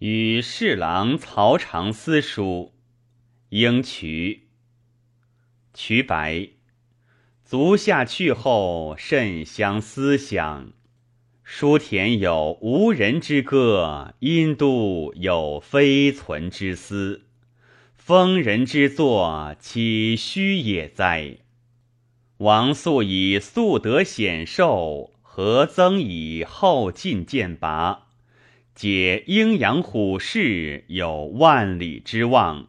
与侍郎曹长思书，应渠。渠白，足下去后甚相思想。书田有无人之歌，殷都有非存之思。疯人之作，岂虚也哉？王素以素德显寿，何增以后进剑拔？解阴阳虎视，有万里之望；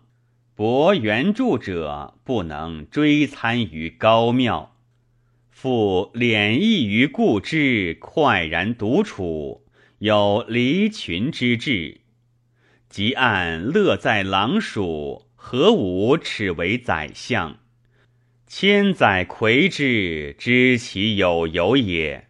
博援助者，不能追参于高庙。复敛逸于故之，快然独处，有离群之志。即按乐在狼鼠，何无耻为宰相？千载魁之，知其有由也。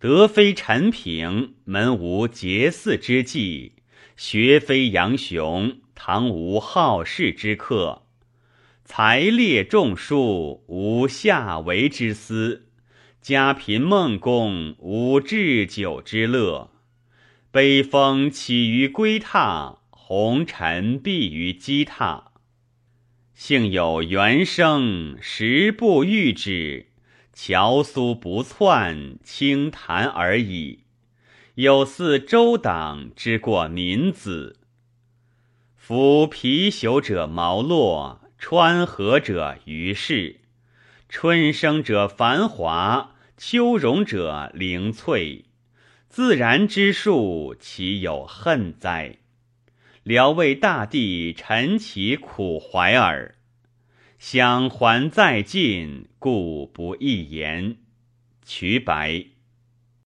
德非陈平，门无结嗣之计；学非杨雄，堂无好事之客。才列众庶，无下为之思；家贫孟公，无置酒之乐。悲风起于归榻，红尘闭于积榻。幸有原生，时不遇止。乔苏不窜，轻谈而已。有似周党之过民子。夫貔貅者毛落，川河者鱼氏。春生者繁华，秋荣者灵翠。自然之术，岂有恨哉？聊为大地，陈其苦怀耳。想还在晋，故不易言。瞿白。